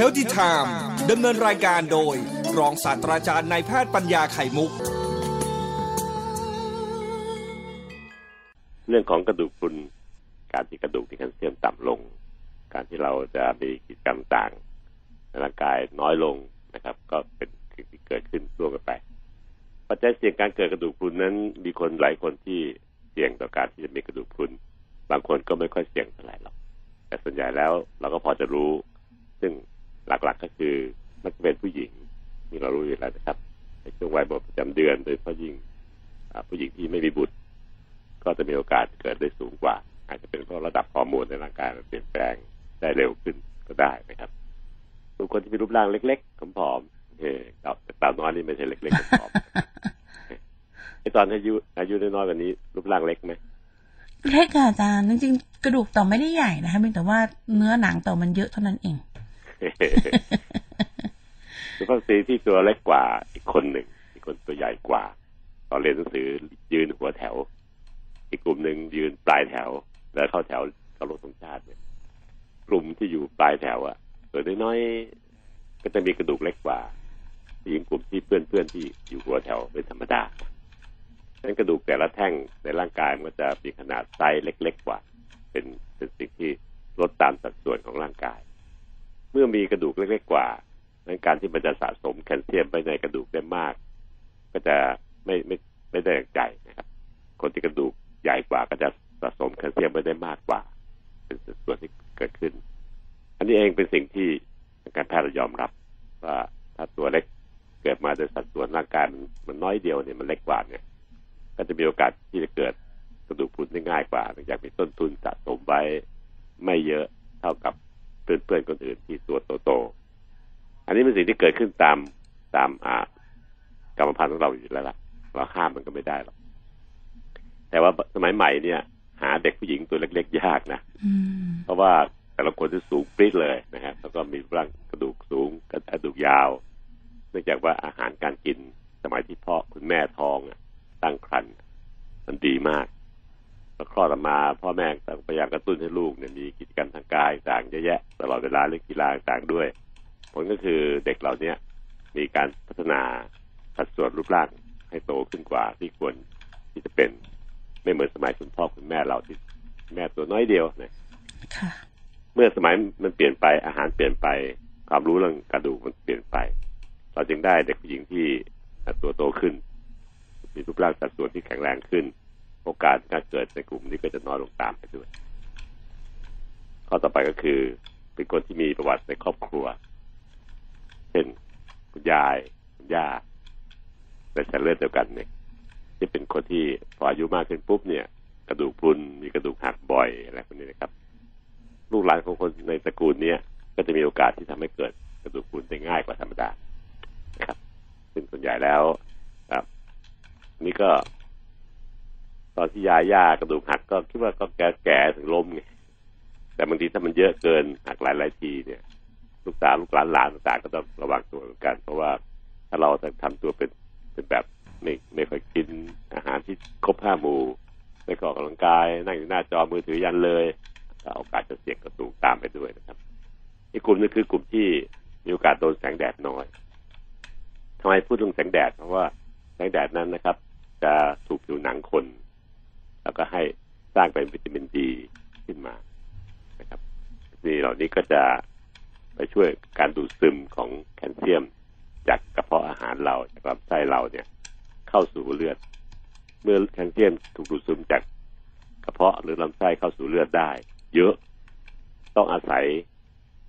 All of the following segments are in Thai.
Healthy Time ดำเนินรายการโดย รองศาสตราจารย์นายแพทย์ปัญญาไข่มุก เรื่องของกระดูกพรุนการที่กระดูกที่แคลเซียมต่ำลง การที่เราจะมีกิจกรรมต่างในร่างกายน้อยลงนะครับ ก็เป็นสิ่งที่เกิดขึ้นร่วมกันไป ปัจจัยเสี่ยงการเกิดกระดูกพรุนนั้น มีคนหลายคนที่เสี่ยงต่อการที่จะมีกระดูกพรุนบางคนก็ไม่ค่อยเสี่ยงเท่าไหร่หรอกแต่ส่วนใหญ่แล้วเราก็พอจะรู้ ซึ่ง หลักๆ ก็คือมันจะเป็นผู้หญิงที่เรารู้อยู่แล้วนะครับ ในช่วงวัยหมดประจำเดือนโดยเฉพาะยิ่งผู้หญิงที่ไม่มีบุตร ก็จะมีโอกาสเกิดได้สูงกว่า อาจจะเป็นเพราะระดับฮอร์โมนในร่างกายมันเปลี่ยนแปลงได้เร็วขึ้นก็ได้นะครับบางคนที่มีรูปร่างเล็กๆผอมๆเฮ้เราแต่ตาน้อยนี่ไม่ใช่เล็กๆผอมไอตอนอายุอายุน้อยๆกว่านี้ รูปร่างเล็กไหมเล็กค่ะอาจารย์จริงๆกระดูกต่อไม่ได้ใหญ่นะคะเพียงแต่ว่าเนื้อหนังต่อมันเยอะเท่านั้นเอง สุภาพสตรีที่ตัวเล็กกว่าอีกคนหนึ่งอีกคนตัวใหญ่กว่า ตอนเรียนหนังสือยืนหัวแถว อีกกลุ่มหนึ่งยืนปลายแถว แล้วเข้าแถวเข้ารถธงชาติเนี่ย กลุ่มที่อยู่ปลายแถวอะตัวน้อยๆก็จะมีกระดูกเล็กกว่าหญิงกลุ่มที่เพื่อนๆที่อยู่หัวแถวเป็นธรรมดาฉะนั้นกระดูกแต่ละแท่งในร่างกายมันจะมีขนาดไซส์เล็ก ๆกว่า เป็นเป็นสิ่งที่ลดตามสัดส่วนของร่างกาย เมื่อมีกระดูกเล็กๆกว่านั้นการที่มันจะสะสมแคลเซียมไปในกระดูกได้มาก ก็จะไม่ไม่ไม่ได้อย่นะครับ คนที่กระดูกใหญ่กว่าก็จะสะสมแคลเซียมไปได้มากกว่า เป็นส่วนที่เกิดขึ้น อันนี้เองเป็นสิ่งที่ทางการแพทย์ยอมรับ ว่าถ้าตัวเล็กเกิดมาโดยสัดส่วนร่างกายมันมันน้อยเดียวเนี่ยมันเล็กกว่าเนี่ยก็จะมีโอกาสที่จะเกิดกระดูกพรุนได้ง่ายกว่าเนื่องจากมีต้นทุนสะสมไว้ไม่เยอะเท่ากับ เพื่อนๆคนอื่นที่ตัวโตๆอันนี้เป็นสิ่งที่เกิดขึ้นตามตามอ่ากรรมพันธุ์ของเราอยู่แล้วล่ะ เราห้ามมันก็ไม่ได้หรอกแต่ว่าสมัยใหม่เนี่ย หาเด็กผู้หญิงตัวเล็กๆยากนะอืมเพราะว่าแต่ละคนที่สูงปรี๊ดเลยนะครับแล้วก็มีร่างกระดูกสูงกระดูกยาว เนื่องจากว่าอาหารการกินสมัยที่พ่อคุณแม่ท้องอะตั้งครรภ์มันดีมาก แล้วคลอดออกมาพ่อแม่ต้องพยายามกระตุ้นให้ลูกเนี่ยมีกิจกรรมทางกายต่างเยอะแยะตลอดเวลาเล่นกีฬาต่างด้วย ผลก็คือเด็กเหล่าเนี้ยมีการพัฒนาสัดส่วนรูปร่างให้โตขึ้นกว่าที่ควรที่จะเป็นไม่เหมือนสมัยคุณพ่อคุณแม่เราที่แม่ตัวน้อยเดียวนะค่ะเมื่อสมัยมันเปลี่ยนไปอาหารเปลี่ยนไปความรู้เรื่องกระดูกมันเปลี่ยนไป เราจึงได้เด็กผู้หญิงที่ตัวโตขึ้น มีรูปร่างสัดส่วนที่แข็งแรงขึ้น โอกาสการเกิดในกลุ่มนี้ก็จะน้อยลงตามไปด้วย ข้อต่อไปก็คือเป็นคนที่มีประวัติในครอบครัว เช่นคุณยายคุณย่าในสายเลือดเดียวกันเนี่ยที่เป็นคนที่พออายุมากขึ้นปุ๊บเนี่ย กระดูกพรุนมีกระดูกหักบ่อยอะไรพวกนี้นะครับ ลูกหลานของคนในตระกูลเนี้ยก็จะมีโอกาสที่ทำให้เกิดกระดูกพรุนได้ง่ายกว่าธรรมดานะครับ ซึ่งส่วนใหญ่แล้วครับ นี่ก็ ตอนที่ยาย่ากระดูกหักก็คิดว่าก็แก่แก่ถึงล้มไงแต่บางทีถ้ามันเยอะเกินหักหลายหลายทีเนี่ย ลูกสาวลูกหลานหลานต่างก็ต้องระวังตัวเหมือนกัน เพราะว่าถ้าเราทำตัวเป็นเป็นแบบไม่ไม่ค่อยกินอาหารที่ครบห้าหมู่ไม่ก็ออกกำลังกาย นั่งอยู่หน้าจอมือถือยันเลยก็โอกาสจะเสี่ยงกระดูกตามไปด้วยนะครับอีกกลุ่มนึงคือกลุ่มที่มีโอกาสโดนแสงแดดน้อยทำไมพูดถึงแสงแดดเพราะว่าแสงแดดนั้นนะครับ จะถูกผิวหนังคน แล้วก็ให้สร้างเป็นวิตามินดีขึ้นมานะครับนี่เหล่านี้ก็จะไปช่วยการดูดซึมของแคลเซียม จากกระเพาะอาหารเราจากลำไส้เราเนี่ย เข้าสู่เลือด เมื่อแคลเซียมถูกดูดซึมจากกระเพาะหรือลำไส้เข้าสู่เลือดได้ เยอะต้องอาศัย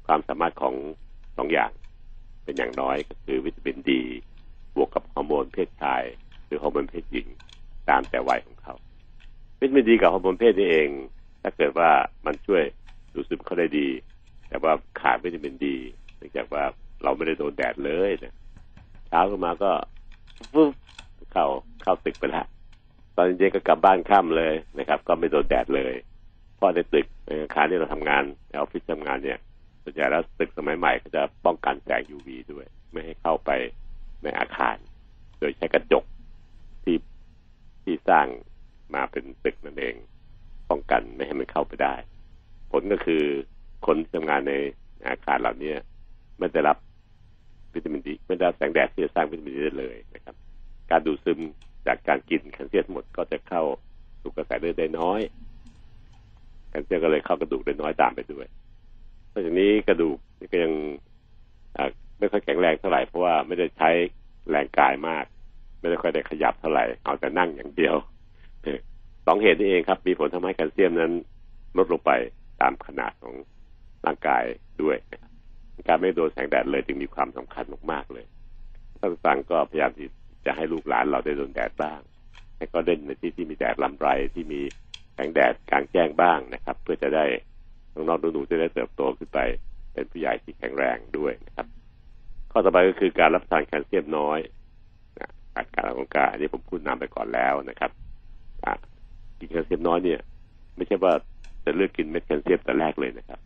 ความสามารถของสองอย่าง เป็นอย่างน้อยก็คือวิตามินดี บวกกับฮอร์โมนเพศชาย หรือฮอร์โมนเพศหญิง ตามแต่วัยของ วิตามินดีกับฮอร์โมนเพศนี่เอง ถ้าเกิดว่ามันช่วยดูดซึมเขาได้ดี แต่ว่าขาดวิตามินดีเนื่องจากว่าเราไม่ได้โดนแดดเลยเนะเช้าขึ้นมาก็ฟึ๊บเข้าเข้าตึกไปล้วตอนเย็นก็กลับบ้านค่ำเลยนะครับ ก็ไม่โดนแดดเลยเพราะในตึกในอาคารที่เราทำงานในออฟฟิศทำงานเนี่ยส่วนใหญ่แล้วตึกสมัยใหม่ก็จะป้องกันแสง UV ด้วย ไม่ให้เข้าไปในอาคาร โดยใช้กระจกที่ที่สร้าง มาเป็นตึกนั่นเองป้องกันไม่ให้มันเข้าไปได้ ผลก็คือคนที่ทำงานในอาคารเหล่านี้ไม่ได้รับวิตามินดีไม่ได้รับแสงแดดที่จะสร้างวิตามินดีได้เลยนะครับ การดูดซึมจากการกินแคลเซียมหมดก็จะเข้าสู่กระแสเลือดได้น้อยแคลเซียมก็เลยเข้ากระดูกได้น้อยตามไปด้วยนอกจากนี้กระดูกนี่ก็ยังไม่ค่อยแข็งแรงเท่าไหร่เพราะว่าไม่ได้ใช้แรงกายมาก ไม่ได้ค่อยได้ขยับเท่าไหร่เอาแต่นั่งอย่างเดียว สองเหตุนี้เองครับ มีผลทำให้แคลเซียมนั้น ลดลงไปตามขนาดของร่างกายด้วยการไม่โดนแสงแดดเลยจึงมีความสำคัญมากๆเลยท่านฟังก็พยายามที่จะให้ลูกหลานเราได้โดนแดดบ้างให้ก็เล่นในที่ที่มีแดดลำไรที่มีแสงแดดกลางแจ้งบ้างนะครับ เพื่อจะได้น้องๆหนูๆจะได้เติบโตขึ้นไป เป็นผู้ใหญ่ที่แข็งแรงด้วยนะครับ ข้อต่อไปก็คือการรับทานแคลเซียมน้อยขาการออกกำลังกายอันนี้ผมพูดนำไปก่อนแล้วนะครับ กินแคลเซียมน้อยเนี่ย ไม่ใช่ว่าจะเลือกกินเม็ดแคลเซียมแต่แรกเลยนะครับ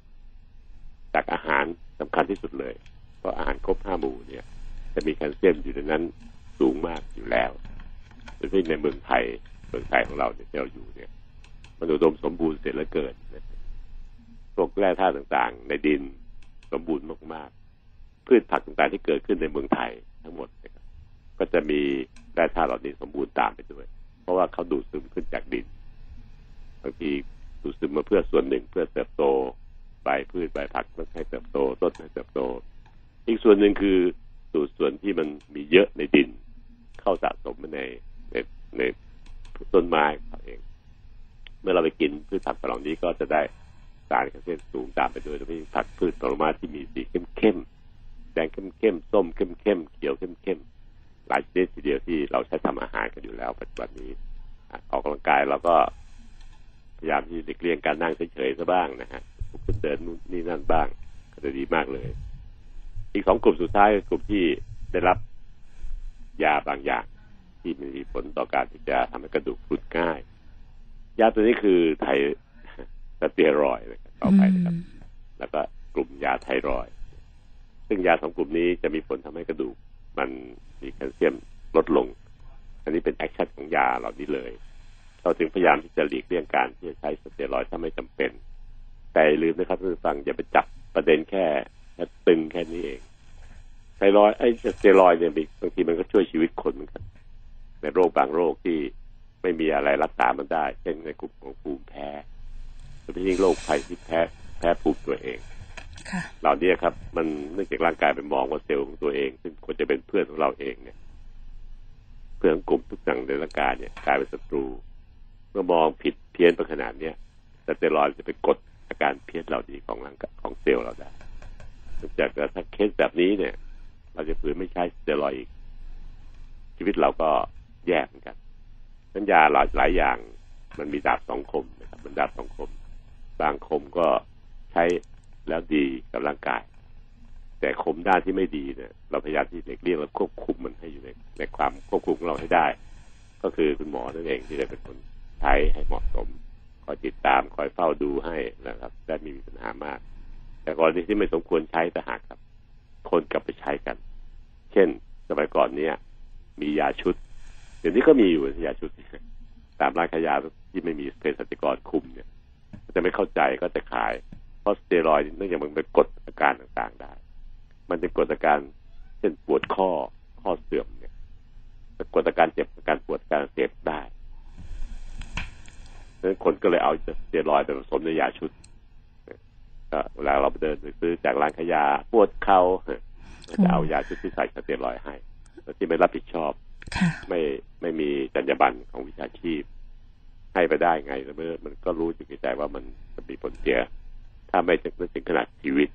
จากอาหารสำคัญที่สุดเลย เพราะอาหารครบห้าหมู่เนี่ย จะมีแคลเซียมอยู่ในนั้นสูงมากอยู่แล้วโดยเฉพาะในเมืองไทยเมืองไทยของเราเนี่ยที่เราอยู่เนี่ย มันอุดมสมบูรณ์เสร็จแล้วเกิดพวกแร่ธาตุต่างๆ ในดินสมบูรณ์มากๆ พืชผักต่างๆที่เกิดขึ้นในเมืองไทยทั้งหมดนะครับก็จะมีแร่ธาตุเหล่านี้สมบูรณ์ตามไปด้วย ราะว่าเขาดูดซึมขึ้นจากดินบางทีดูดซึมมาเพื่อส่วนหนึ่งเพื่อเติบโตใบพืชใบผักมันให้เติบโตต้นให้เติบโต อีกส่วนหนึ่งคือดูดส่วนที่มันมีเยอะในดิน เข้าสะสมในในในต้นไม้เขาเอง เมื่อเราไปกินพืชผักเหล่านี้ก็จะได้สารแคลเซียมสูงตามไปด้วยโดยเฉพาะผักพืชผลไม้ที่มีสีเข้มๆแดงเข้มๆส้มเข้มๆเขียวเข้มๆ หลายชนิดทีเดียวที่เราใช้ทำอาหารกันอยู่แล้วปัจจุบันนี้ออกกำลังกายเราก็พยายามที่จะเลี่ยงการนั่งเฉยๆซะบ้างนะฮะลุกขึ้นเดินนู่นนี่นั่นบ้างก็จะดีมากเลย อีกสองกลุ่มสุดท้ายกลุ่มที่ได้รับยาบางอย่างที่มีผลต่อการที่จะทำให้กระดูกฟุดง่าย ยาตัวนี้คือไทสเตียรอยนะครับต่อไปนะครับ แล้วก็กลุ่มยาไทรอย ซึ่งยาสองกลุ่มนี้จะมีผลทำให้กระดูกมัน มีแคลเซียมลดลง อันนี้เป็น action ของยาเหล่านี้เลย เราจึงพยายามที่จะหลีกเลี่ยงการที่จะใช้สเตียรอยด์ถ้าไม่จำเป็น แต่ลืมนะครับท่านฟังอย่าไปจับประเด็นแค่แค่ตึงแค่นี้เองไทรอยไอ้สเตียรอยด์เนี่ยบางทีมันก็ช่วยชีวิตคนเหมือนกันในโรคบางโรคที่ไม่มีอะไรรักษามันได้ เช่นในกลุ่มของภูมิแพ้โดยเฉพาะโรคภัยที่แพ้แพ้ภูมิตัวเอง เหล่านี้ครับ มันเนื่องจากร่างกายไปมองว่าเซลล์ของตัวเอง ซึ่งควรจะเป็นเพื่อนของเราเองเนี่ย เพื่อนกลุ่มทุกอย่างในร่างกายเนี่ยกลายเป็นศัตรูเมื่อมองผิดเพี้ยนไปขนาดเนี้ยสเตียรอยจะไปกดอาการเพี้ยนเหล่านี้ของร่างกายของเซลล์เราได้นองจากถ้าเคสแบบนี้เนี่ย เราจะฝืนไม่ใช้สเตียรอยอีก ชีวิตเราก็แย่เหมือนกันสัญญาหลายหลายอย่าง มันมีดาบสองคมนะครับมันดาบสองคม บางคมก็ใช้ แล้วดีกับร่างกาย แต่คมด้านที่ไม่ดีเนี่ย เราพยายามที่เด็กเรียกเราควบคุมมันให้อยู่ในในความควบคุมของเราให้ได้ ก็คือคุณหมอนั่นเองที่จะเป็นคนใช้ให้เหมาะสมคอยติดตามคอยเฝ้าดูให้นะครับได้ไม่มีปัญหามาก แต่กรณีที่ไม่สมควรใช้แต่หากครับ คนกลับไปใช้กัน เช่น สมัยก่อนเนี้ยมียาชุดเดี๋ยวนี้ก็มีอยู่ยาชุดตามร้านขายยาที่ไม่มีเภสัชกรคุมเนี่ยจะไม่เข้าใจก็จะขาย ราะสเตียรอยด์เนื่องจากมันไปกดอาการต่างๆได้ มันจะกดอาการเช่นปวดข้อข้อเสื่อมเนี่ยจะกดอาการเจ็บอาการปวดอาการเจ็บได้ดังนั้นคนก็เลยเอาสเตียรอยด์ไปผสมในยาชุดก็เวลาเราไปเดินไปซื้อจากร้านขายยาปวดเข่าจะเอายาชุดที่ใส่สเตียรอยด์ให้ที่ไม่รับผิดชอบไม่ไม่มีจรรยาบรรณของวิชาชีพ ให้ไปได้ไงแล้วมันก็รู้อยู่ในใจว่ามันจะมีผลเสีย ถ้าไม่ถึงถึงขนาดชีวิต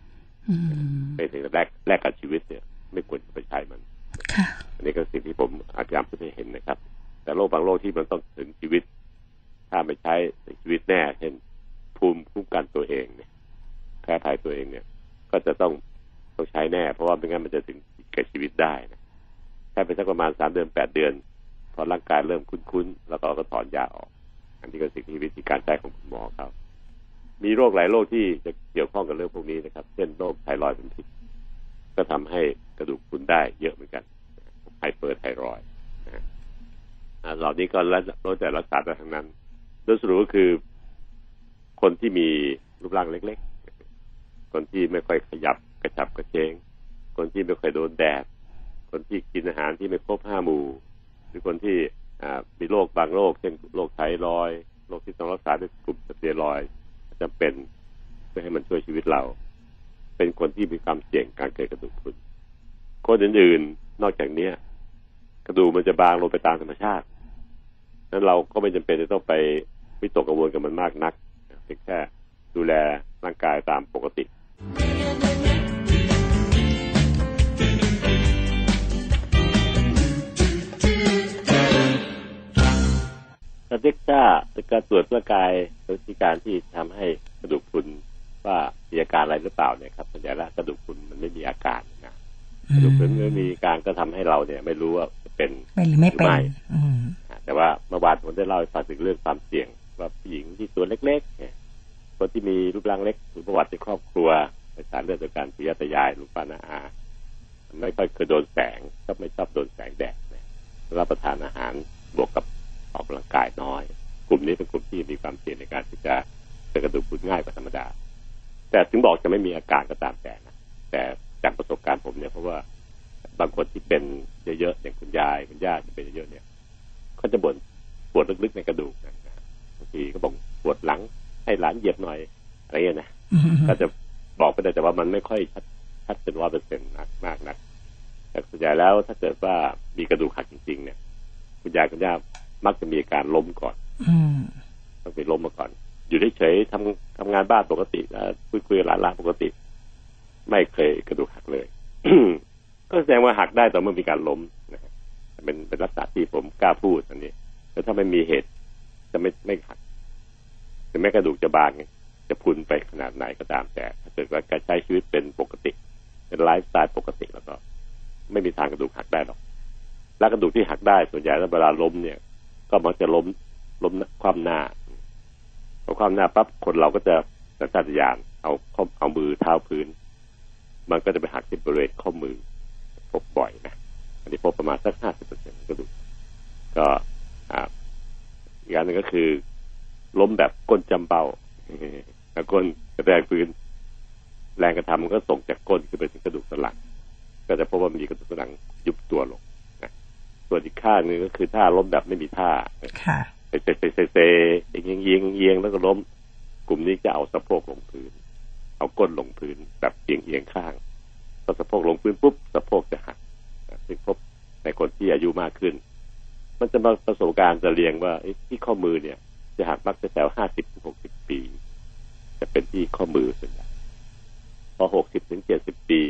ไม่ถึงแรกแรกกับชีวิตเนี่ย ไม่ควรจะไปใช้มันอันนี้ก็สิ่งที่ผมอาจารย์พูดให้เห็นนะครับ แต่โรคบางโรคที่มันต้องถึงชีวิต ถ้าไม่ใช้ชีวิตแน่ เช่นภูมิคุ้มกันตัวเองเนี่ยแพ้ภัยตัวเองเนี่ย ก็จะต้องต้องใช้แน่ เพราะว่าไม่งั้นมันจะถึงแก่ชีวิตได้นะใช้ไปสักประมาณสามเดือนแปดเดือน พอร่างกายเริ่มคุ้นๆแล้วก็ก็ถอนยาออก อันนี้ก็สิ่งที่วิธีการใช้ของคุณหมอครับ มีโรคหลายโรคที่จะเกี่ยวข้องกับเรื่องพวกนี้นะครับ เช่นโรคไทรอยด์เป็นพิษก็ทำให้กระดูกพุนได้เยอะเหมือนกันไฮเปอร์ไทรอยด์เหล่านี้ก็แล้วแต่รักษาได้ทั้งนั้นโดยสรุปก็คือ คนที่มีรูปร่างเล็ก ๆ คนที่ไม่ค่อยขยับกระฉับกระเฉงคนที่ไม่เคยโดนแดด คนที่กินอาหารที่ไม่ครบห้าหมู่ หรือคนที่อ่ามีโรคบางโรคเช่นโรคไทรอยด์โรคที่ต้องรักษาด้วยกลุ่มสเตียรอยด์ จำเป็นเพื่อให้มันช่วยชีวิตเรา เป็นคนที่มีความเสี่ยงการเกิดกระดูกพรุนคนอื่นๆนอกจากเนี้ย กระดูกมันจะบางลงไปตามธรรมชาตินั้นเราก็ไม่จำเป็นจะต้องไปวิตกกังวลกับมันมากนักเพียงแค่ดูแลร่างกายตามปกติ สเต็กซ่าเป็นการตรวจร่างกายเป็นวิธีการที่ทำให้กระดูกพรุนว่ามีอาการอะไรหรือเปล่าเนี่ยครับส่วนใหญ่แล้วกระดูกพรุนมันไม่มีอาการนะกระดูกพรุนไม่มีอาการก็ทำให้เราเนี่ย ไม่รู้ว่าจะเป็นเป็นหรือไม่เป็นไม่อืมอ่าแต่ว่าเมื่อวานผมได้เล่าให้ฟังถึงเรื่องความเสี่ยงว่าผู้หญิงที่ตัวเล็กๆเนี่ยคนที่มีรูปร่างเล็กหรือประวัติในครอบครัวในสารเลือดจากการพิยาตายายลูกปานาอาไม่ค่อยเคยโดนแสงก็ไม่ชอบโดนแสงแดดเนี่ยรับประทานอาหารบวกกับ ออกกำลังกายน้อย กลุ่มนี้เป็นกลุ่มที่มีความเสี่ยงในการที่จะเกิดกระดูกพรุนง่ายกว่าธรรมดา แต่ถึงบอกจะไม่มีอาการก็ตามแต่นะแต่จากประสบการณ์ผมเนี่ยเพราะว่าบางคนที่เป็นเยอะๆอย่างคุณยายคุณย่าที่เป็นเยอะๆเนี่ยเขาจะบ่นปวดลึกๆในกระดูกนะบางทีก็บอกปวดหลัง ให้หลานเหยียบหน่อยอะไรเงี้ยนะอืมก็จะบอกไปได้แต่ว่ามันไม่ค่อยชัดชัดเป็นร้อยเปอร์เซ็นต์นักมากนักแต่ส่วนใหญ่แล้วถ้าเกิดว่ามีกระดูกหักจริง ๆ เนี่ย คุณยายคุณย่า มักจะมีอาการล้มก่อนอืมต้องไปล้มมาก่อน อยู่เฉยๆทำทำงานบ้านปกติแล้วคุยคุยกับหลานๆปกติ ไม่เคยกระดูกหักเลยก็แสดงว่าหักได้ต่อเมื่อมีการล้มนะฮะเป็นเป็นลักษณะที่ผมกล้าพูดอันนี้แต่ถ้าไม่มีเหตุ จะไม่ไม่หักถึงแม้กระดูกจะบางจะพรุนไปขนาดไหนก็ตามแต่ถ้าเกิดว่าการใช้ชีวิตเป็นปกติ เป็นไลฟ์สไตล์ปกติแล้วก็ ไม่มีทางกระดูกหักได้หรอก แล้วกระดูกที่หักได้ส่วนใหญ่แล้วเวลาล้มเนี่ย ก็มักจะล้มล้มความหน้าพอความหน้าปั๊บคนเราก็จะสัญชาตญาณเอาข้อเอามือเท้าพื้น มันก็จะไปหักที่บริเวณข้อมือพบบ่อยนะอันนี้พบประมาณสักห้าสิบเปอร์เซ็นต์กระดูกก็อ่าอีกอย่างหนึ่งก็คือ ล้มแบบก้นจำเบาแล้วก้นกระแทกพื้น แรงกระทำมันก็ส่งจากก้นขึ้นไปถึงกระดูกสันหลัง ก็จะพบว่ามีกระดูกสันหลังยุบตัวลง ส่วนอีกข้างหนึงก็คือท่าล้มแบบไม่มีท่าค่ะเซเซเซเซเซเอียงเอียงเอียงแล้วก็ล้ม กลุ่มนี้จะเอาสะโพกลงพื้น เอาก้นลงพื้นแบบเอียงเอียงข้างพอสะโพกลงพื้นปุ๊บสะโพกจะหักนะซึ่งพบในคนที่อายุมากขึ้น มันจะมาประสบการณ์จะเรียงว่าเอ๊ะที่ข้อมือเนี่ย จะหักมักจะแถวห้าสิบถึงหกสิบปี จะเป็นที่ข้อมือส่วนใหญ่พอหกสิบถึงเจ็ดสิบปี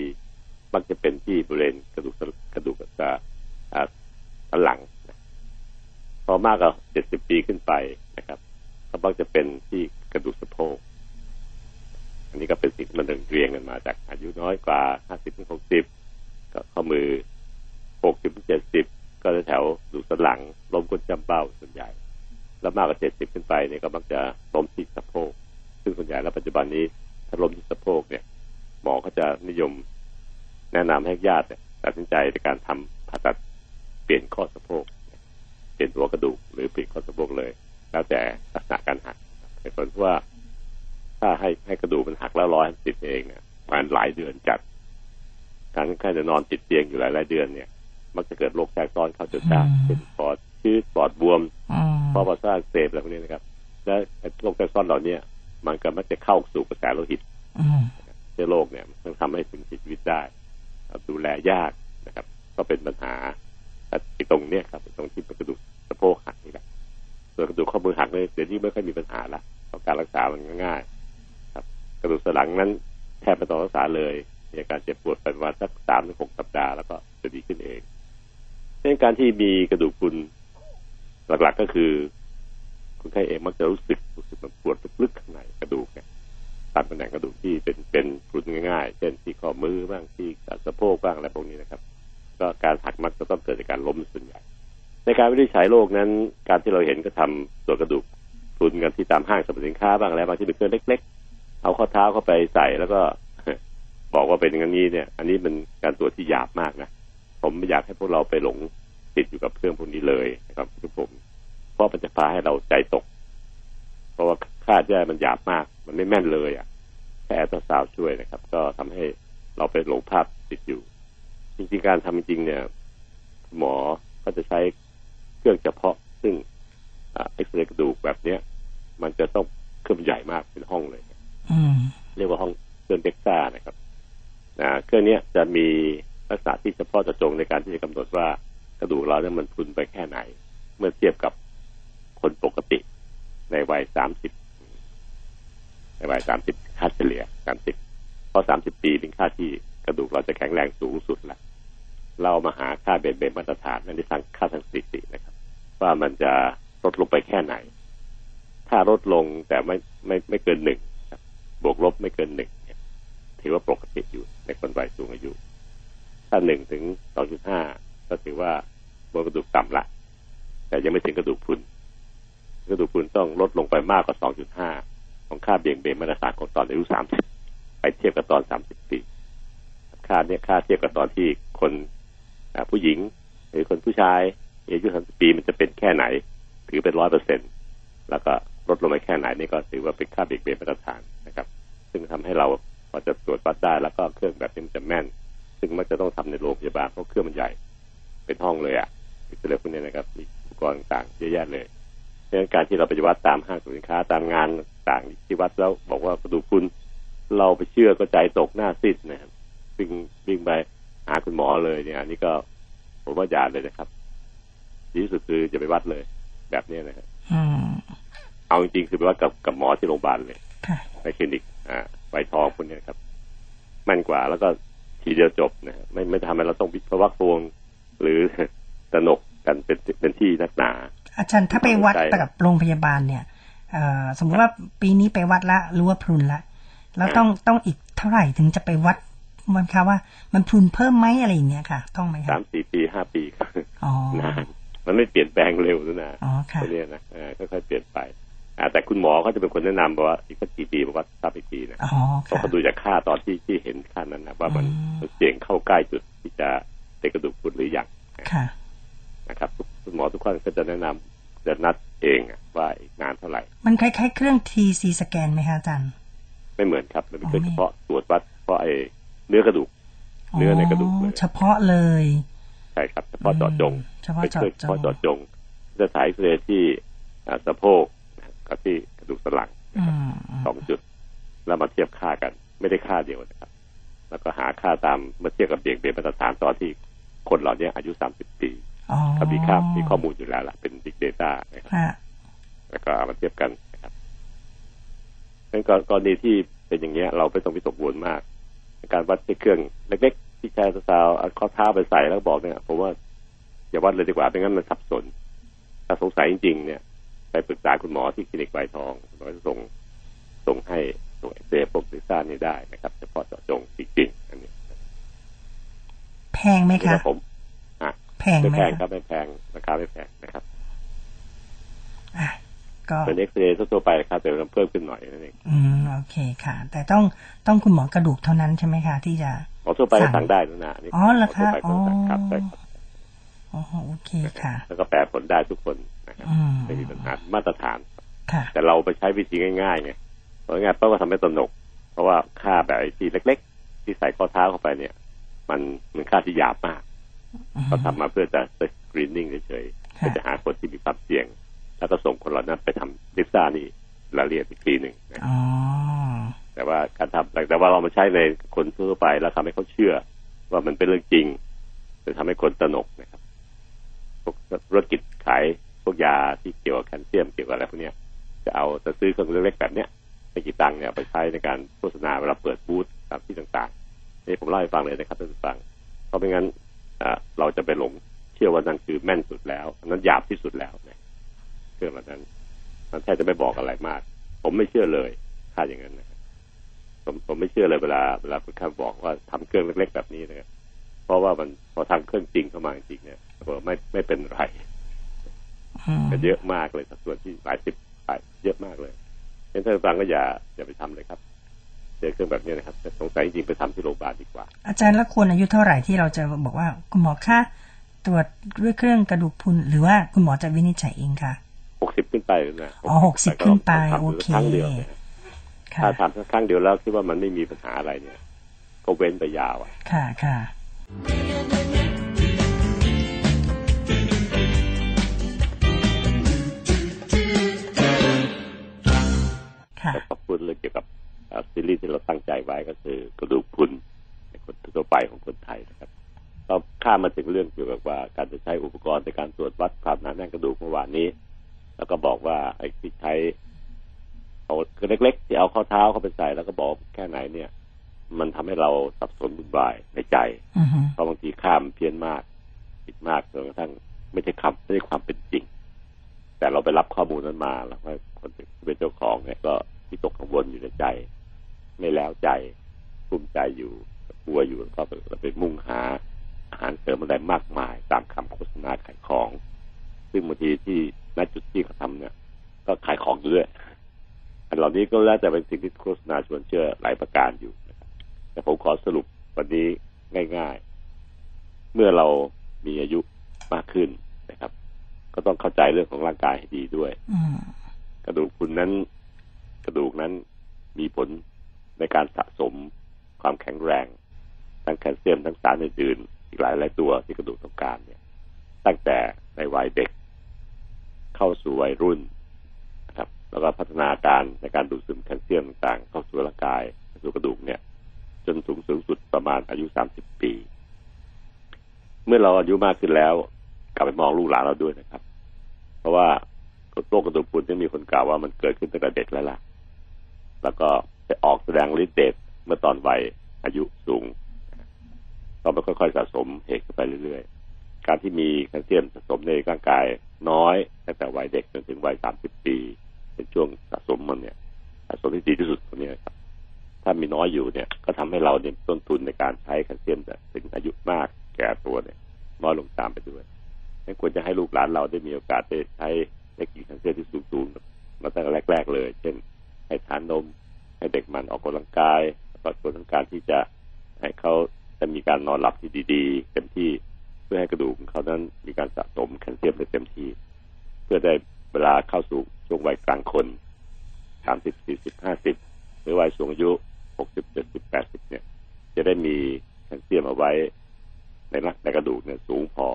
มักจะเป็นที่บริเวณกระดูกสันกระดูกจะอ่า สันหลังพอมากกว่าเจ็ดสิบปีขึ้นไปนะครับก็มักจะเป็นที่กระดูกสะโพก อันนี้ก็เป็นสิ่งที่มันเรียงกันมาจากอายุน้อยกว่าห้าสิบถึงหกสิบก็ข้อมือหกสิบถึงเจ็ดสิบก็จะแถวดูสันหลังล้มก้นจำเป้าส่วนใหญ่ แล้วมากกว่าเจ็ดสิบขึ้นไปเนี่ยก็มักจะล้มที่สะโพก ซึ่งส่วนใหญ่แล้วปัจจุบันนี้ถ้าล้มที่สะโพกเนี่ย หมอก็จะนิยมแนะนำให้ญาติเนี่ยตัดสินใจในการทำผ่าตัด เปลี่ยนข้อสะโพกเปลี่ยนตัวกระดูกหรือเปลี่ยนข้อสะโพกเลย แล้วแต่ลักษณะการหักในผลที่ว่า ถ้าให้ให้กระดูกมันหักแล้วร้อยติดเองเนี่ยมันหลายเดือนจัดการคนไข้จะนอนติดเตียงอยู่หลายหลายๆเดือนเนี่ย มักจะเกิดโรคแทรกซ้อนเข้าจนได้อืมเช่นปอดชืดปอดบวมอืมเพราะว่าสร้างเสพอะไรพวกนี้นะครับ และไอ้โรคแทรกซ้อนเหล่านี้มันก็มักจะเข้าสู่กระแสโลหิตอืมเชื้อโรคเนี่ยมันทำให้ถึงเสียชีวิตได้ครับดูแลยากนะครับ ก็เป็นปัญหา แต่ไอ้ตรงเนี้ยครับไอ้ตรงที่กระดูกสะโพกหักนี่แหละส่วนกระดูกข้อมือหักเนี่ยเดี๋ยวนี้ไม่ค่อยมีปัญหาละเพราะการรักษามันง่ายๆครับ กระดูกสันหลังนั้นแทบไม่ต้องรักษาเลยมีอาการเจ็บปวดไปประมาณสักสามถึงหกสัปดาห์แล้วก็จะดีขึ้นเองเช่นการที่มีกระดูกพุนหลักๆก็คือคนไข้เองมักจะรู้สึกรู้สึกมันปวดลึกๆข้างในกระดูกเนี่ยตามตำแหน่งกระดูกที่เป็นเป็นพุนง่ายๆ เช่นที่ข้อมือบ้างที่สะโพกบ้างอะไรพวกนี้นะครับ ก็การหักมักจะต้องเกิดจากการล้มส่วนใหญ่ ในการวินิจฉัยโรคนั้น การที่เราเห็นก็ทำตรวจกระดูกพรุนกันที่ตามห้างสรรพสินค้าบ้างแล้วบางที่เป็นเครื่องเล็ก ๆ เอาข้อเท้าเข้าไปใส่แล้วก็บอกว่าเป็นอย่างนี้เนี่ย อันนี้เป็นการตรวจที่หยาบมากนะผมไม่อยากให้พวกเราไปหลงติดอยู่กับเครื่องพวกนี้เลยนะครับทุกผมเพราะมันจะพาให้เราใจตก เพราะว่าค่าแย่มันหยาบมาก มันไม่แม่นเลย อะแค่อัลตราซาวช่วยนะครับ ก็ทำให้เราไปหลงภาพติดอยู่ จริงๆการทำจริงๆเนี่ย หมอก็จะใช้เครื่องเฉพาะ ซึ่งเอ็กซเรย์กระดูกแบบเนี้ย มันจะต้องเครื่องใหญ่มากเป็นห้องเลยอืมเรียกว่าห้องเครื่องเด็กซ่านะครับนะเครื่องเนี้ยจะมีลักษณะที่เฉพาะเจาะจงในการที่จะกำหนดว่ากระดูกเราเนี่ยมันพรุนไปแค่ไหน เมื่อเทียบกับคนปกติในวัยสามสิบในวัยสามสิบค่าเฉลี่ยสามสิบเพราะสามสิบปีเป็นค่าที่ กระดูกเราจะแข็งแรงสูงสุดละเรามาหาค่าเบนเบนมาตรฐานนั่นในทางค่าทางสถิตินะครับ ว่ามันจะลดลงไปแค่ไหน ถ้าลดลงแต่ไม่ไม่ไม่เกินหนึ่งบวกลบไม่เกินหนึ่งเนี่ยถือว่าปกติอยู่ในคนวัยสูงอายุ ถ้าหนึ่งถึงสองจุดห้าก็ถือว่าบนกระดูกต่ำละแต่ยังไม่ถึงกระดูกพุนกระดูกพุนต้องลดลงไปมากกว่าสองจุดห้าของค่าเบี่ยงเบนมาตรฐานของตอนอายุสามสิบไปเทียบกับตอนสามสิบปี ค่าเนี่ยค่าเทียบกับตอนที่คนผู้หญิง หรือคนผู้ชายอายุสามสิบปีมันจะเป็นแค่ไหน ถือเป็นร้อยเปอร์เซ็นแล้วก็ลดลงไปแค่ไหนนี่ก็ถือว่าเป็นค่าเบี่ยงเบนมาตรฐานนะครับ ซึ่งทำให้เราพอจะตรวจวัดได้แล้วก็เครื่องแบบนี้มันจะแม่น ซึ่งมักจะต้องทำในโรงพยาบาลเพราะเครื่องมันใหญ่ เป็นห้องเลยอะอิสราเอลพวกนี้นะครับมีอุปกรณ์ต่างๆเยอะแยะเลยเพราะฉะนั้นการที่เราไปวัดตามห้างสินค้าตามงานต่างที่วัดแล้วบอกว่ากระดูกพรุนเราไปเชื่อก็ใจตกหน้าซีดนะครับ วิ่งวิ่งไปหาคุณหมอเลยเนี่ยอันนี่ก็ผมว่าอย่าเลยนะครับดีที่สุดคือจะไปวัดเลย แบบนี้นะครับอืมเอาจริงๆคือไปวัดกับกับหมอที่โรงพยาบาลเลยค่ะในคลินิก อ่าไวทองพวกเนี้ยครับแม่นกว่าแล้วก็ทีเดียวจบนะฮะไม่ไม่ทำให้เราต้องวิพวักพวง หรือตระหนกกันเป็นเป็นที่นักหนา อาจารย์ถ้าไปวัดใช่กับโรงพยาบาลเนี่ยเอ่อสมมติว่าปีนี้ไปวัดละรู้ว่าพรุนละแล้วต้องต้องอีกเท่าไหร่ถึงจะไปวัด มันคะว่า มันพรุนเพิ่มไหมอะไรอย่างเงี้ยค่ะ ต้องไหมสาคะมสี่ปีห้าปีครับอ๋อนานมันไม่เปลี่ยนแปลงเร็วนะนะอ๋อค่ะตัวเนี้ยนะเออค่อยๆเปลี่ยนไปอ่าแต่คุณหมอเขาจะเป็นคนแนะนำบอกว่าอีกสักกี่ปีบอกว่าทราบอีกทีนะอ๋อเพราะค่ะเขาดูจากค่าตอนที่ที่เห็นค่านั้นนะว่ามันอืมมันเสี่ยงเข้าใกล้จุดที่จะเป็นกระดูกพรุนหรือยังค่ะนะครับทุกคุณหมอทุกคนก็จะแนะนำจะนัดเองอะว่าอีกนานเท่าไหร่ มันคล้ายๆเครื่อง TC สแกนไหมคะอาจารย์ ไม่เหมือนครับ มันเป็นอ๋อไม่เฉพาะตรวจวัดเพราะไอ้ เนื้อกระดูก เนื้อในกระดูกเลยเฉพาะเลยใช่ครับเฉพาะเจาะจงอืมเฉพาะไม่เจาะใช่จเฉพาะงเจาะจงจะถ่ายเอ็กซเรย์ที่อ่าสะโพกกับที่กระดูกสันหลังอืมสองจุด แล้วมาเทียบค่ากัน ไม่ได้ค่าเดียวนะครับ แล้วก็หาค่าตามมาเทียบกับเบี่ยงเบนมาตรฐานตอนที่คนเหล่านี้อายุ30ปีอ๋อเขามีค่ามีข้อมูลอยู่แล้วล่ะเป็น Big Data นะครับค่ะแล้วก็เอามาเทียบกันนะครับงั้นกรกรณีที่เป็นอย่างเงี้ย เราไม่ต้องวิตกกังวลมาก การวัดด้วยเครื่องเล็กๆที่ใช้สาวๆเอาข้อเท้าไปใส่แล้วบอกเนี่ยผมว่าอย่าวัดเลยดีกว่าไม่งั้นมันสับสน ถ้าสงสัยจริงๆเนี่ย ไปปรึกษาคุณหมอที่คลินิกไวทองคุณหมอจะส่งส่งให้ส่งเอ็กซเรย์พวกลิซ่านี่ได้นะครับเฉพาะเจาะจงจริงๆอันนี้แพงไหมคะผมอะแพงไม่ไหมแพงคะครับไม่แพงราคาไม่แพงนะครับอะ ก็เป็นเอ็กซเรย์ทั่วๆไปนะครับแต่มันเพิ่มขึ้นหน่อยนั่นเองอืมโอเคค่ะ แต่ต้องต้องคุณหมอกระดูกเท่านั้นใช่ไหมคะที่จะหมอทั่วไปก็สั่งสั่งได้นะนะนี่อ๋อเหรอคะหมทั่วไปก็สั่งครับอ๋อใช่ครับอ๋อโอเคค่ะ แล้วก็แปลผลได้ทุกคนนะครับอืมไม่มีปัญหามาตรฐานค่ะ แต่เราไปใช้วิธีง่ายๆไงเพราะง่ายเพราะว่าทำให้ตระหนกเพราะว่าค่าแบบไอ้ที่เล็ก ๆ ที่ใส่ข้อเท้าเข้าไปเนี่ย มันมันค่าที่หยาบมากเขาทำมาเพื่อจะสกรีนนิ่งเฉยๆค่ะเพื่อจะหาคนที่มีความเสี่ยง แล้วก็ส่งคนเหล่านั้นไปทำลิซ่านี่รายละเอียดอีกทีหนึ่งนะอ๋อแต่ว่าการทำแต่ว่าเรามาใช้ในคนทั่วไปแล้วทำให้เขาเชื่อ ว่ามันเป็นเรื่องจริงจะทำให้คนตระหนกนะครับพวกธุรกิจขายพวกยาที่เกี่ยวกับแคลเซียมเกี่ยวกับอะไรพวกเนี้ยจะเอาจะซื้อเครื่องเล็กๆแบบเนี้ยไม่กี่ตังค์เนี่ยเอาไปใช้ในการโฆษณาเวลาเปิดบูธตามที่ต่างๆนี่ผมเล่าให้ฟังเลยนะครับท่านผู้ฟัง เพราะไม่งั้นอ่าเราจะไปหลงเชื่อว่านั่นคือแม่นสุดแล้วอันนั้นหยาบที่สุดแล้วเนี่ย เครื่องแบบนั้น มันแทบจะไม่บอกอะไรมาก ผมไม่เชื่อเลยถ้าอย่างนั้นนะครับผมผมไม่เชื่อเลยเวลาเวลาคุณข้าบอกว่าทำเครื่องเล็ก ๆ แบบนี้นะครับเพราะว่ามันพอทำเครื่องจริงเข้ามาจริงๆเนี่ยเออไม่ไม่เป็นไรอืมก็เยอะมากเลยสัดส่วนที่หลายสิบหลายเยอะมากเลยเห็นท่านผู้ฟังก็อย่าอย่าไปทำเลยครับเจอเครื่องแบบนี้นะครับแต่สงสัยจริงๆไปทำที่โรงพยาบาลดีกว่า อาจารย์แล้วควรอายุเท่าไหร่ที่เราจะบอกว่าคุณหมอคะตรวจด้วยเครื่องกระดูกพรุนหรือว่าคุณหมอจะวินิจฉัยเองคะหกสิบขึ้น ไปนะอ๋อ60ขึ้นไปทำโอเคครั้งเดียวเนี่ยค่ะถ้าทำแค่ครั้งเดียวแล้วคิดว่ามันไม่มีปัญหาอะไรเนี่ย ก็เว้นไปยาวอะ ค่ะค่ะค่ะแล้วก็พูดเรื่องเกี่ยวกับเอ่อซีรีส์ที่เราตั้งใจไว้ก็คือกระดูกพรุนในคนทั่วไปของคนไทยนะครับเราข้ามมาถึงเรื่องเกี่ยวกับว่าการจะใช้อุปกรณ์ในการตรวจวัดความหนาแน่นกระดูกเมื่อวานนี้ แล้วก็บอกว่าไอ้ที่ใช้เอาคือเล็กๆที่เอาข้อเท้าเข้าไปใส่แล้วก็บอกแค่ไหนเนี่ย มันทำให้เราสับสนวุ่นวายในใจอือฮึเพราะบางทีข้ามเพี้ยนมากผิดมากจนกระทั่งไม่ใช่คำไม่ใช่ความเป็นจริง แต่เราไปรับข้อมูลนั้นมาแล้วก็คนที่เป็นเจ้าของเนี่ยก็ที่ตกกังวลอยู่ในใจ ไม่แล้วใจภูมิใจอยู่กลัวอยู่แล้วก็ไปไปมุ่งหาอาหารเสริมอะไรมากมาย ตามคำโฆษณาขายของ ซึ่งบางทีที่ ณจุดที่เขาทำเนี่ย ก็ขายของอยู่ด้วยอันเหล่านี้ก็แล้วแต่เป็นสิ่งที่โฆษณาชวนเชื่อหลายประการอยู่นะครับแต่ผมขอสรุปวันนี้ง่ายๆ เมื่อเรามีอายุมากขึ้นนะครับ ก็ต้องเข้าใจเรื่องของร่างกายให้ดีด้วยอืมกระดูกคุณนั้น กระดูกนั้นมีผลในการสะสมความแข็งแรง ทั้งแคลเซียมทั้งสารอื่นๆอีกหลายหลายตัวที่กระดูกต้องการเนี่ย ตั้งแต่ในวัยเด็ก เข้าสู่วัยรุ่นนะครับ แล้วก็พัฒนาการในการดูดซึมแคลเซียมต่างๆ เข้าสู่ร่างกายสู่กระดูกเนี่ย จนสูงสูงสุดประมาณอายุสามสิบปี เมื่อเราอายุมากขึ้นแล้ว กลับไปมองลูกหลานเราด้วยนะครับ เพราะว่าโรคกระดูกพรุนที่มีคนกล่าวว่ามันเกิดขึ้นตั้งแต่เด็กแล้วล่ะ แล้วก็ไปออกแสดงฤทธิ์เดชเมื่อตอนวัยอายุสูงก็มันค่อยๆสะสมเหตุขึ้นไปเรื่อยๆ การที่มีแคลเซียมสะสมในร่างกายน้อยตั้งแต่วัยเด็กจนถึงวัยสามสิบปี เป็นช่วงสะสมมันเนี่ยสะสมที่ดีที่สุดตัวนี้ครับ ถ้ามีน้อยอยู่เนี่ย ก็ทำให้เราเนี่ยต้นทุนในการใช้แคลเซียมแต่ถึงอายุมากแก่ตัวเนี่ย น้อยลงตามไปด้วยงั้นควรจะให้ลูกหลานเราได้มีโอกาสได้ใช้ได้กินแคลเซียมที่สูงๆมาตั้งแต่แรก ๆ เลย เช่น ให้ทานนม ให้เด็กมันออกกำลังกายแล้วก็ส่วนของการที่จะให้เขาจะมีการนอนหลับที่ดี ๆ เต็มที่ พื่อให้กระดูกของเขานั้นมีการสะสมแคลเซียมได้เต็มที่ เพื่อได้เวลาเข้าสู่ช่วงวัยกลางคนสามสิบสี่สิบห้าสิบหรือวัยสูงอายุหกสิบเจ็ดสิบแปดสิบเนี่ย จะได้มีแคลเซียมเอาไว้ในร่างในกระดูกเนี่ยสูงพอ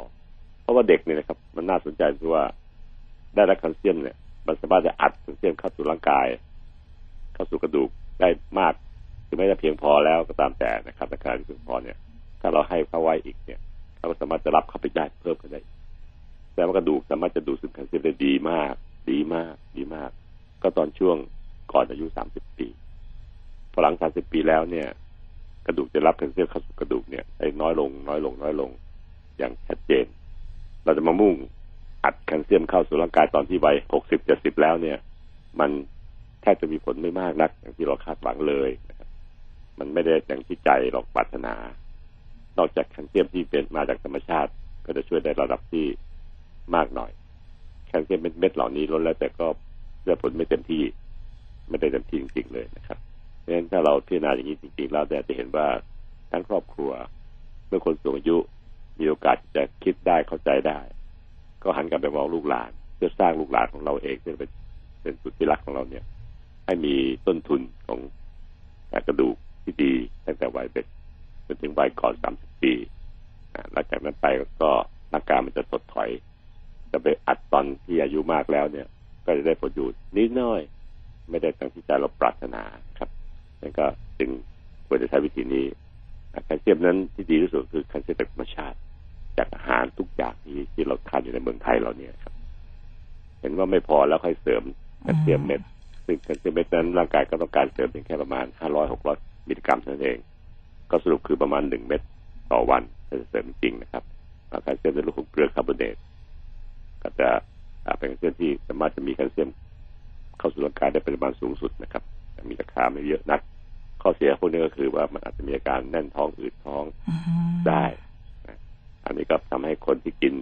เพราะว่าเด็กเนี่ยนะครับ มันน่าสนใจที่ว่าได้รับแคลเซียมเนี่ย มันสามารถจะอัดแคลเซียมเข้าสู่ร่างกาย เข้าสู่กระดูกได้มาก ถึงแม้จะเพียงพอแล้วก็ตามแต่นะครับในการที่เพียงพอเนี่ย ถ้าเราให้เขาไว้อีกเนี่ย เขาก็สามารถจะรับเข้าไปได้เพิ่มกันได้แต่ว่ากระดูกสามารถจะดูดซึมแคลเซียมได้ดีมาก ดีมาก ดีมาก ก็ตอนช่วงก่อนอายุสามสิบปีพอหลังสามสิบปีแล้วเนี่ย กระดูกจะรับแคลเซียมเข้าสู่กระดูกเนี่ยได้น้อยลง น้อยลง น้อยลง อย่างชัดเจน เราจะมามุ่งอัดแคลเซียมเข้าสู่ร่างกายตอนที่วัยหกสิบเจ็ดสิบแล้วเนี่ย มันแทบจะมีผลไม่มากนัก อย่างที่เราคาดหวังเลย มันไม่ได้อย่างที่ใจเราปรารถนา นอกจากแคลเซียมที่เป็นมาจากธรรมชาติ ก็จะช่วยได้ระดับที่มากหน่อย แคลเซียมเม็ดเหล่านี้ลดแล้วแต่ก็ได้ผลไม่เต็มที่ไม่ได้เต็มที่จริงๆเลยนะครับเพราะฉะนั้นถ้าเราพิจารณาอย่างนี้จริงๆเนี่จะเห็นว่าทั้งครอบครัว เมื่อคนสูงอายุมีโอกาสจะคิดได้เข้าใจได้ ก็หันกลับไปมองลูกหลาน เพื่อสร้างลูกหลานของเราเองซึ่งเป็นเป็นสุดที่รักของเราเนี่ย ให้มีต้นทุนของกระดูกที่ดีตั้งแต่วัยเด็ก จนถึงวัยก่อนสามสิบปีอ่าหลังจากนั้นไปก็ร่างกายมันจะถดถอย จะไปอัดตอนที่อายุมากแล้วเนี่ย ก็จะได้ผลอยู่นิดน้อย ไม่ได้ตั้งที่ใจเราปรารถนาครับนั่นก็จึงควรจะใช้วิธีนี้แคลเซียมนั้นที่ดีที่สุดคือแคลเซียมจากธรรมชาติ จากอาหารทุกอย่างที่ที่เราทานอยู่ในเมืองไทยเราเนี่ยครับ เห็นว่าไม่พอแล้วค่อยเสริมแคลเซียมเม็ดซึ่งแคลเซียมเม็ดนั้นร่างกายก็ต้องการเสริมเพียงแค่ประมาณ500 600มิลลิกรัมเท่านั้นเอง ก็สรุปคือประมาณ1เม็ดต่อวันถ้าจะเสริมจริงนะครับแคลเซียมในรูปของเกลือคาร์บอเนตก็จะอ่าเป็นแคลเซียมที่สามารถจะมีแคลเซียมเข้าสู่ร่างกายได้ปริมาณสูงสุดนะครับแต่มีราคาไม่เยอะนัก ข้อเสียพวกนี้ก็คือว่ามันอาจจะมีอาการแน่นท้องอืดท้องอืมได้นะอันนี้ก็ทำให้คนที่กิน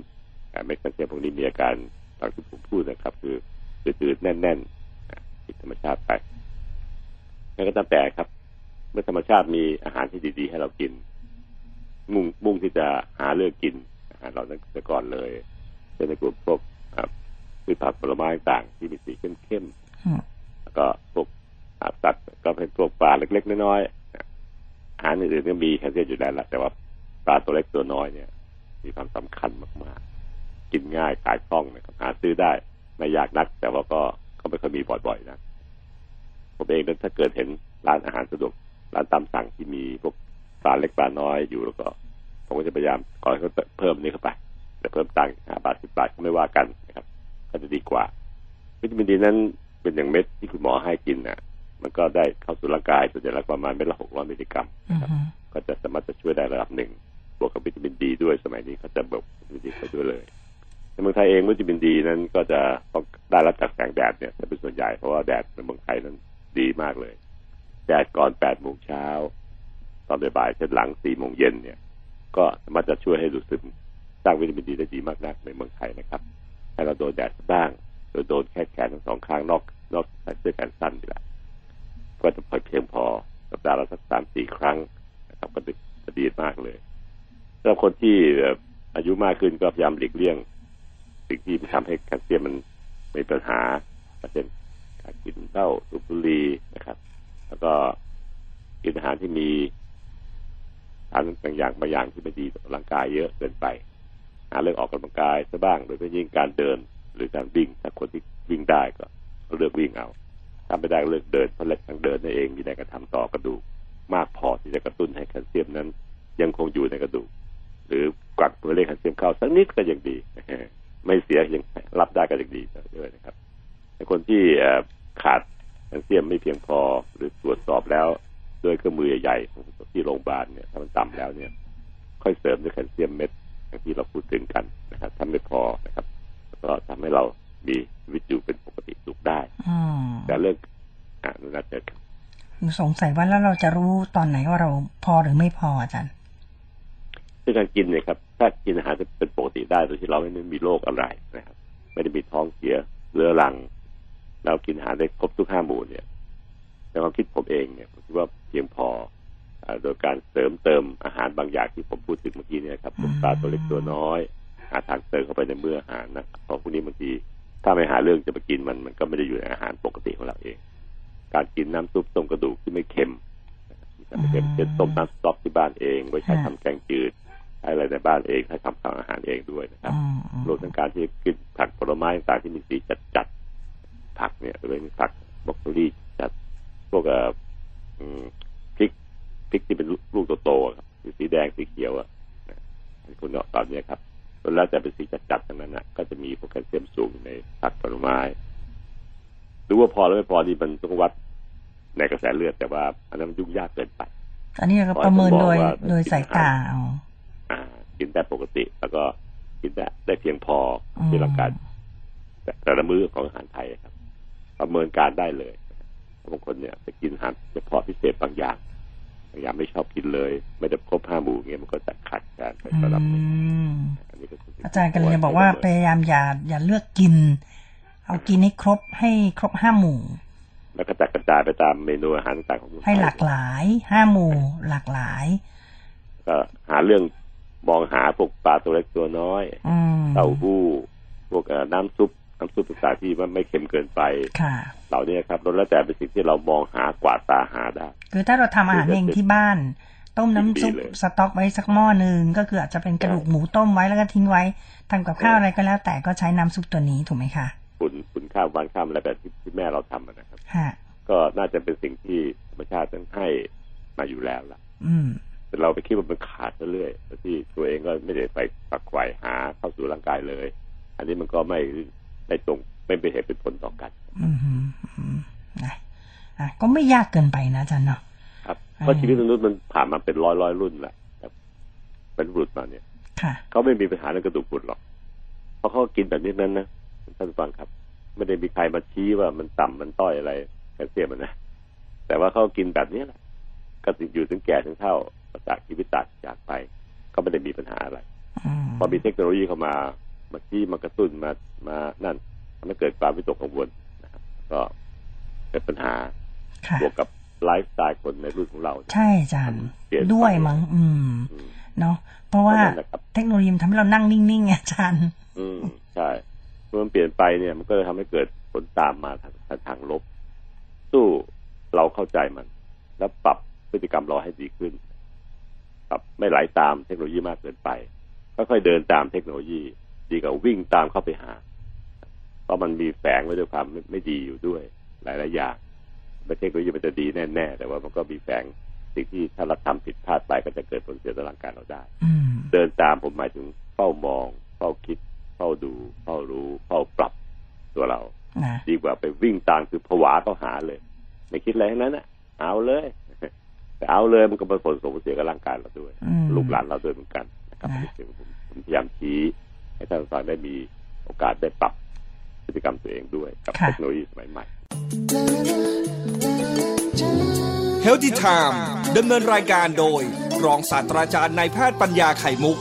อ่าเม็ดแคลเซียมพวกนี้มีอาการตามที่ผมพูดนะครับ คืออืดๆแน่นๆนะผิดธรรมชาติไปนั่นก็ตามแต่ครับเมื่อธรรมชาติมีอาหารที่ดี ๆ ให้เรากิน มุ่งมุ่งที่จะหาเลือกกินอาหารเหล่านั้นแต่ก่อนเลยเช่นในกลุ่มพวกอ่าพืชผักผลไม้ต่างๆที่มีสีเข้มๆอืมแล้วก็พวกอาสัตว์ก็เป็นพวกปลาเล็ก ๆ น้อยๆอาหารอื่นๆก็มีแคลเซียมอยู่แล้วละแต่ว่าปลาตัวเล็กตัวน้อยเนี่ย มีความสำคัญมากๆ กินง่ายขายคล่องนะครับหาซื้อได้ไม่ยากนัก แต่ว่าก็ก็ไม่ค่อยมีบ่อยๆนะผมเองนั้นถ้าเกิดเห็นร้านอาหารสะดวก ร้านตามสั่งที่มีพวกปลาเล็กปลาน้อยอยู่แล้วก็ผมก็จะพยายามขอให้เขาเพิ่มนี่เข้าไป แต่เพิ่มตังค์ห้าบาทสิบบาทก็ไม่ว่ากันนะครับ ก็จะดีกว่า วิตามินดีนั้นเป็นอย่างเม็ดที่คุณหมอให้กินน่ะ มันก็ได้เข้าสู่ร่างกายส่วนใหญ่แล้วประมาณเม็ดละหกร้อยมิลลิกรัมอือฮึก็จะสามารถจะช่วยได้ระดับหนึ่งบวกกับวิตามินดีด้วยสมัยนี้เขาจะบวกวิตามินดีไปด้วยเลยในเมืองไทยเองวิตามินดีนั้นก็จะต้องได้รับจากแสงแดดเนี่ยจะเป็นส่วนใหญ่เพราะว่าแดดในเมืองไทยนั้นดีมากเลย แดดก่อนแปดโมงเช้า ตอนบ่ายๆเช่นหลังสี่โมงเย็นเนี่ย ก็สามารถจะช่วยให้ดูดซึมสร้างวิตามินดีได้ดีมากนักในเมืองไทยนะครับให้เราโดนแดดบ้างโดยโดนแค่แขนทั้งสองข้างนอกนอกใส่เสื้อแขนสั้นนี่แหละก็จะพอเพียงพอสัปดาห์ละสักสามสี่ครั้งนะครับก็จะดีมากเลยสำหรับคนที่อายุมากขึ้นก็พยายามหลีกเลี่ยง สิ่งที่ทำให้แคลเซียมมันมีปัญหาเช่นการกินเหล้าสูบบุหรี่นะครับ แล้วก็กินอาหารที่มีสารบางอย่างบางอย่างที่ไม่ดีต่อร่างกายเยอะเกินไปหาเรื่องออกกำลังกายซะบ้างโดยเฉพาะยิ่งการเดินหรือการวิ่งถ้าคนที่วิ่งได้ก็เลือกวิ่งเอาถ้าไม่ได้เลือกเดินเพราะเล็กทางเดินนั่นเองมีแรงกระทำต่อกระดูกมากพอที่จะกระตุ้นให้แคลเซียมนั้น ยังคงอยู่ในกระดูกหรือกักตัวเลขแคลเซียมเข้าสักนิดก็ยังดีไม่เสียยังรับได้ก็ยังดีด้วยนะครับคนที่ขาด แคลเซียมไม่เพียงพอหรือตรวจสอบแล้วด้วยเครื่องมือใหญ่ๆของที่โรงพยาบาลเนี่ยถ้ามันต่ำแล้วเนี่ย ค่อยเสริมด้วยแคลเซียมเม็ดอย่างที่เราพูดถึงกันนะครับถ้าไม่พอนะครับ ก็ทำให้เรามีชีวิตอยู่เป็นปกติสุขได้อืมแต่เรื่องอ่านุนัทเจอครับสงสัยว่าแล้วเราจะรู้ตอนไหนว่าเราพอหรือไม่พออาจารย์ซึ่งการกินเนี่ยครับถ้ากินอาหารจะเป็นปกติได้โดยที่เราไม่ได้มีโรคอะไรนะครับ ไม่ได้มีท้องเสียเรื้อรัง เรากินอาหารได้ครบทุกห้าหมู่เนี่ยในความคิดผมเองเนี่ยผมคิดว่าเพียงพออ่าโดยการเสริมเติมอาหารบางอย่างที่ผมพูดถึงเมื่อกี้เนี่ยครับพวกปลาตัวเล็กตัวน้อย หาทางเติมเข้าไปในมื้ออาหารนะเพราะพวกนี้บางทีถ้าไม่หาเรื่องจะไปกินมันมันก็ไม่ได้อยู่ในอาหารปกติของเราเอง การกินน้ำซุปต้มกระดูกที่ไม่เค็มนะครับที่ไม่เค็มอืมเช่นต้มน้ำสต๊อกที่บ้านเองไว้ใช้ค่ะทำแกงจืดใช้อะไรในบ้านเองใช้ทำทำอาหารเองด้วยนะครับอืมอืมรวมทั้งการที่กินผักผลไม้ต่างๆที่มีสีจัดๆ ผักเนี่ยหรือเป็นผักบรอกโคลีจัดพวกเอ่ออืมพริกพริกที่เป็นลูกโตๆอะครับคือสีแดงสีเขียวอะนะให้คุณเนาะตอนเนี้ยครับแล้วแต่เป็นสีจัดๆทั้งนั้นนะก็จะมีพวกแคลเซียมสูงอยู่ในผักผลไม้หรือว่าพอหรือไม่พอนี่มันต้องวัดในกระแสเลือดแต่ว่า อันนั้นมันยุ่งยากเกินไป อันนี้เราก็ประเมินโดยขอให้ผมบอกว่าโดยสายตาเอาอ่ากินได้ปกติ แล้วก็กินได้ได้เพียงพอที่ร่างกายแต่แต่ละมื้อของอาหารไทยครับ ประเมินการได้เลยบางคนเนี่ยไปกินอาหารเฉพาะพิเศษบางอย่างบางอย่างไม่ชอบกินเลย ไม่ได้ครบห้าหมู่เงี้ยมันก็จะขัดกันไประดับหนึ่งอืมอันนี้ก็คืสิ่งอาจารย์ก็เลยจะบอกว่าพยายามอย่าอย่าเลือกกิน เอากินให้ครบให้ครบห้าหมู่แล้วก็จัดกระจายไปตามเมนูอาหารต่างๆของเมืองไทให้ยหลากหลายห้าหมู่หลากหลาย ก็หาเรื่องมองหาพวกปลาตัวเล็กตัวน้อยอืมเต้าหู้พวกเอ่อน้ำซุป น้ำซุปต่างๆที่มันไม่เค็มเกินไปค่ะเหล่านี้ครับแล้วแต่เป็นสิ่งที่เรามองหากว่าดตาหาได้คือถ้าเราทำอาหารเองที่บ้าน ต้มน้ำซุปดีเลยสต๊อกไว้สักหม้อหนึ่งก็คืออาจจะเป็นกระดูกหมูต้มไว้แล้วก็ทิ้งไว้ทำกับข้าวอะไรก็แล้ว แต่ก็ใช้น้ำซุปตัวนี้ถูกไหมคะฝุ่นฝุ่นข้าววันข้ามอะไรแบบที่ที่แม่เราทำอะนะครับฮะก็น่าจะเป็นสิ่งที่ธรรมชาติต้องให้มาอยู่แล้วล่ะ อืมแต่เราไปคิดว่ามันขาดซะเรื่อยโดยที่ตัวเองก็ไม่ได้ไปฝักไขว่หาเข้าสู่ร่างกายเลย อันนี้มันก็ไม่ ได้ตรงไม่เป็นเหตุเป็นผลต่อกันอืมฮึอืมนะอะก็ไม่ยากเกินไปนะอาจารย์เนาะครับอืมเพราะชีวิตมนุษย์มันผ่านมาเป็นร้อยร้อยรุ่นแล้วครับเป็นรุ่นมาเนี่ยค่ะเขาไม่มีปัญหาเรื่องกระดูกพรุนหรอก เพราะเขากินแบบนี้นั้นนะท่านผู้ฟังครับไม่ได้มีใครมาชี้ว่ามันต่ำมันต้อยอะไรแคลเซียมมันนะแต่ว่าเขากินแบบนี้แหละก็ติดอยู่ถึงแก่ถึงเท่าประจากชีวิตตัดจากไป ก็ไม่ได้มีปัญหาอะไรอืมพอมีเทคโนโลยีเข้ามา มาชี้มากระตุ้นมามานั่นทำให้เกิดความวิตกกังวลนะครับ ก็เกิดปัญหาค่ะบวกกับไลฟ์สไตล์คนในรุ่นของเรา ใช่อาจารย์เปลี่ยนไปด้วยมั้งอืมอืมเนาะเพราะว่านั่นแหละครับเทคโนโลยีมันทำให้เรานั่งนิ่งๆไงอาจารย์ อืมใช่เมื่อมันเปลี่ยนไปเนี่ย มันก็จะทำให้เกิดผลตามมาทางทางทางลบ สู้เราเข้าใจมัน แล้วปรับพฤติกรรมเราให้ดีขึ้นกับไม่ไหลาตามเทคโนโลยีมากเกินไปค่อยๆเดินตามเทคโนโลยี ดีกว่าวิ่งตามเข้าไปหา เพราะมันมีแฝงไว้ด้วยความไม่ไม่ดีอยู่ด้วย หลายๆอย่างไม่เทคโนโลยีมันจะดีแน่ๆแต่ว่ามันก็มีแฝงสิ่งที่ถ้าเราทำผิดพลาดไปก็จะเกิดผลเสียต่อร่างกายเราได้อืมเดินตามผมหมายถึงเฝ้ามองเฝ้าคิดเฝ้าดูเฝ้ารู้เฝ้าปรับตัวเรานะดีกว่าไปวิ่งตามคือผวาเข้าหาเลย ไม่คิดอะไรทั้งนั้นอะเอาเลยแต่เอาเลยมันก็เป็นผลส่งผลเสียกับร่างกายเราด้วยอืมลูกหลานเราด้วยเหมือนกันนะครับนะอันนี้คือผมผมพยายามชี้ ให้ท่านผู้ฟังได้มีโอกาสได้ปรับพฤติกรรมตัวเองด้วยกับเทคโนโลยีสมัยใหม่ Healthy Time ดำเนินรายการโดย รองศาสตราจารย์นายแพทย์ปัญญาไข่มุก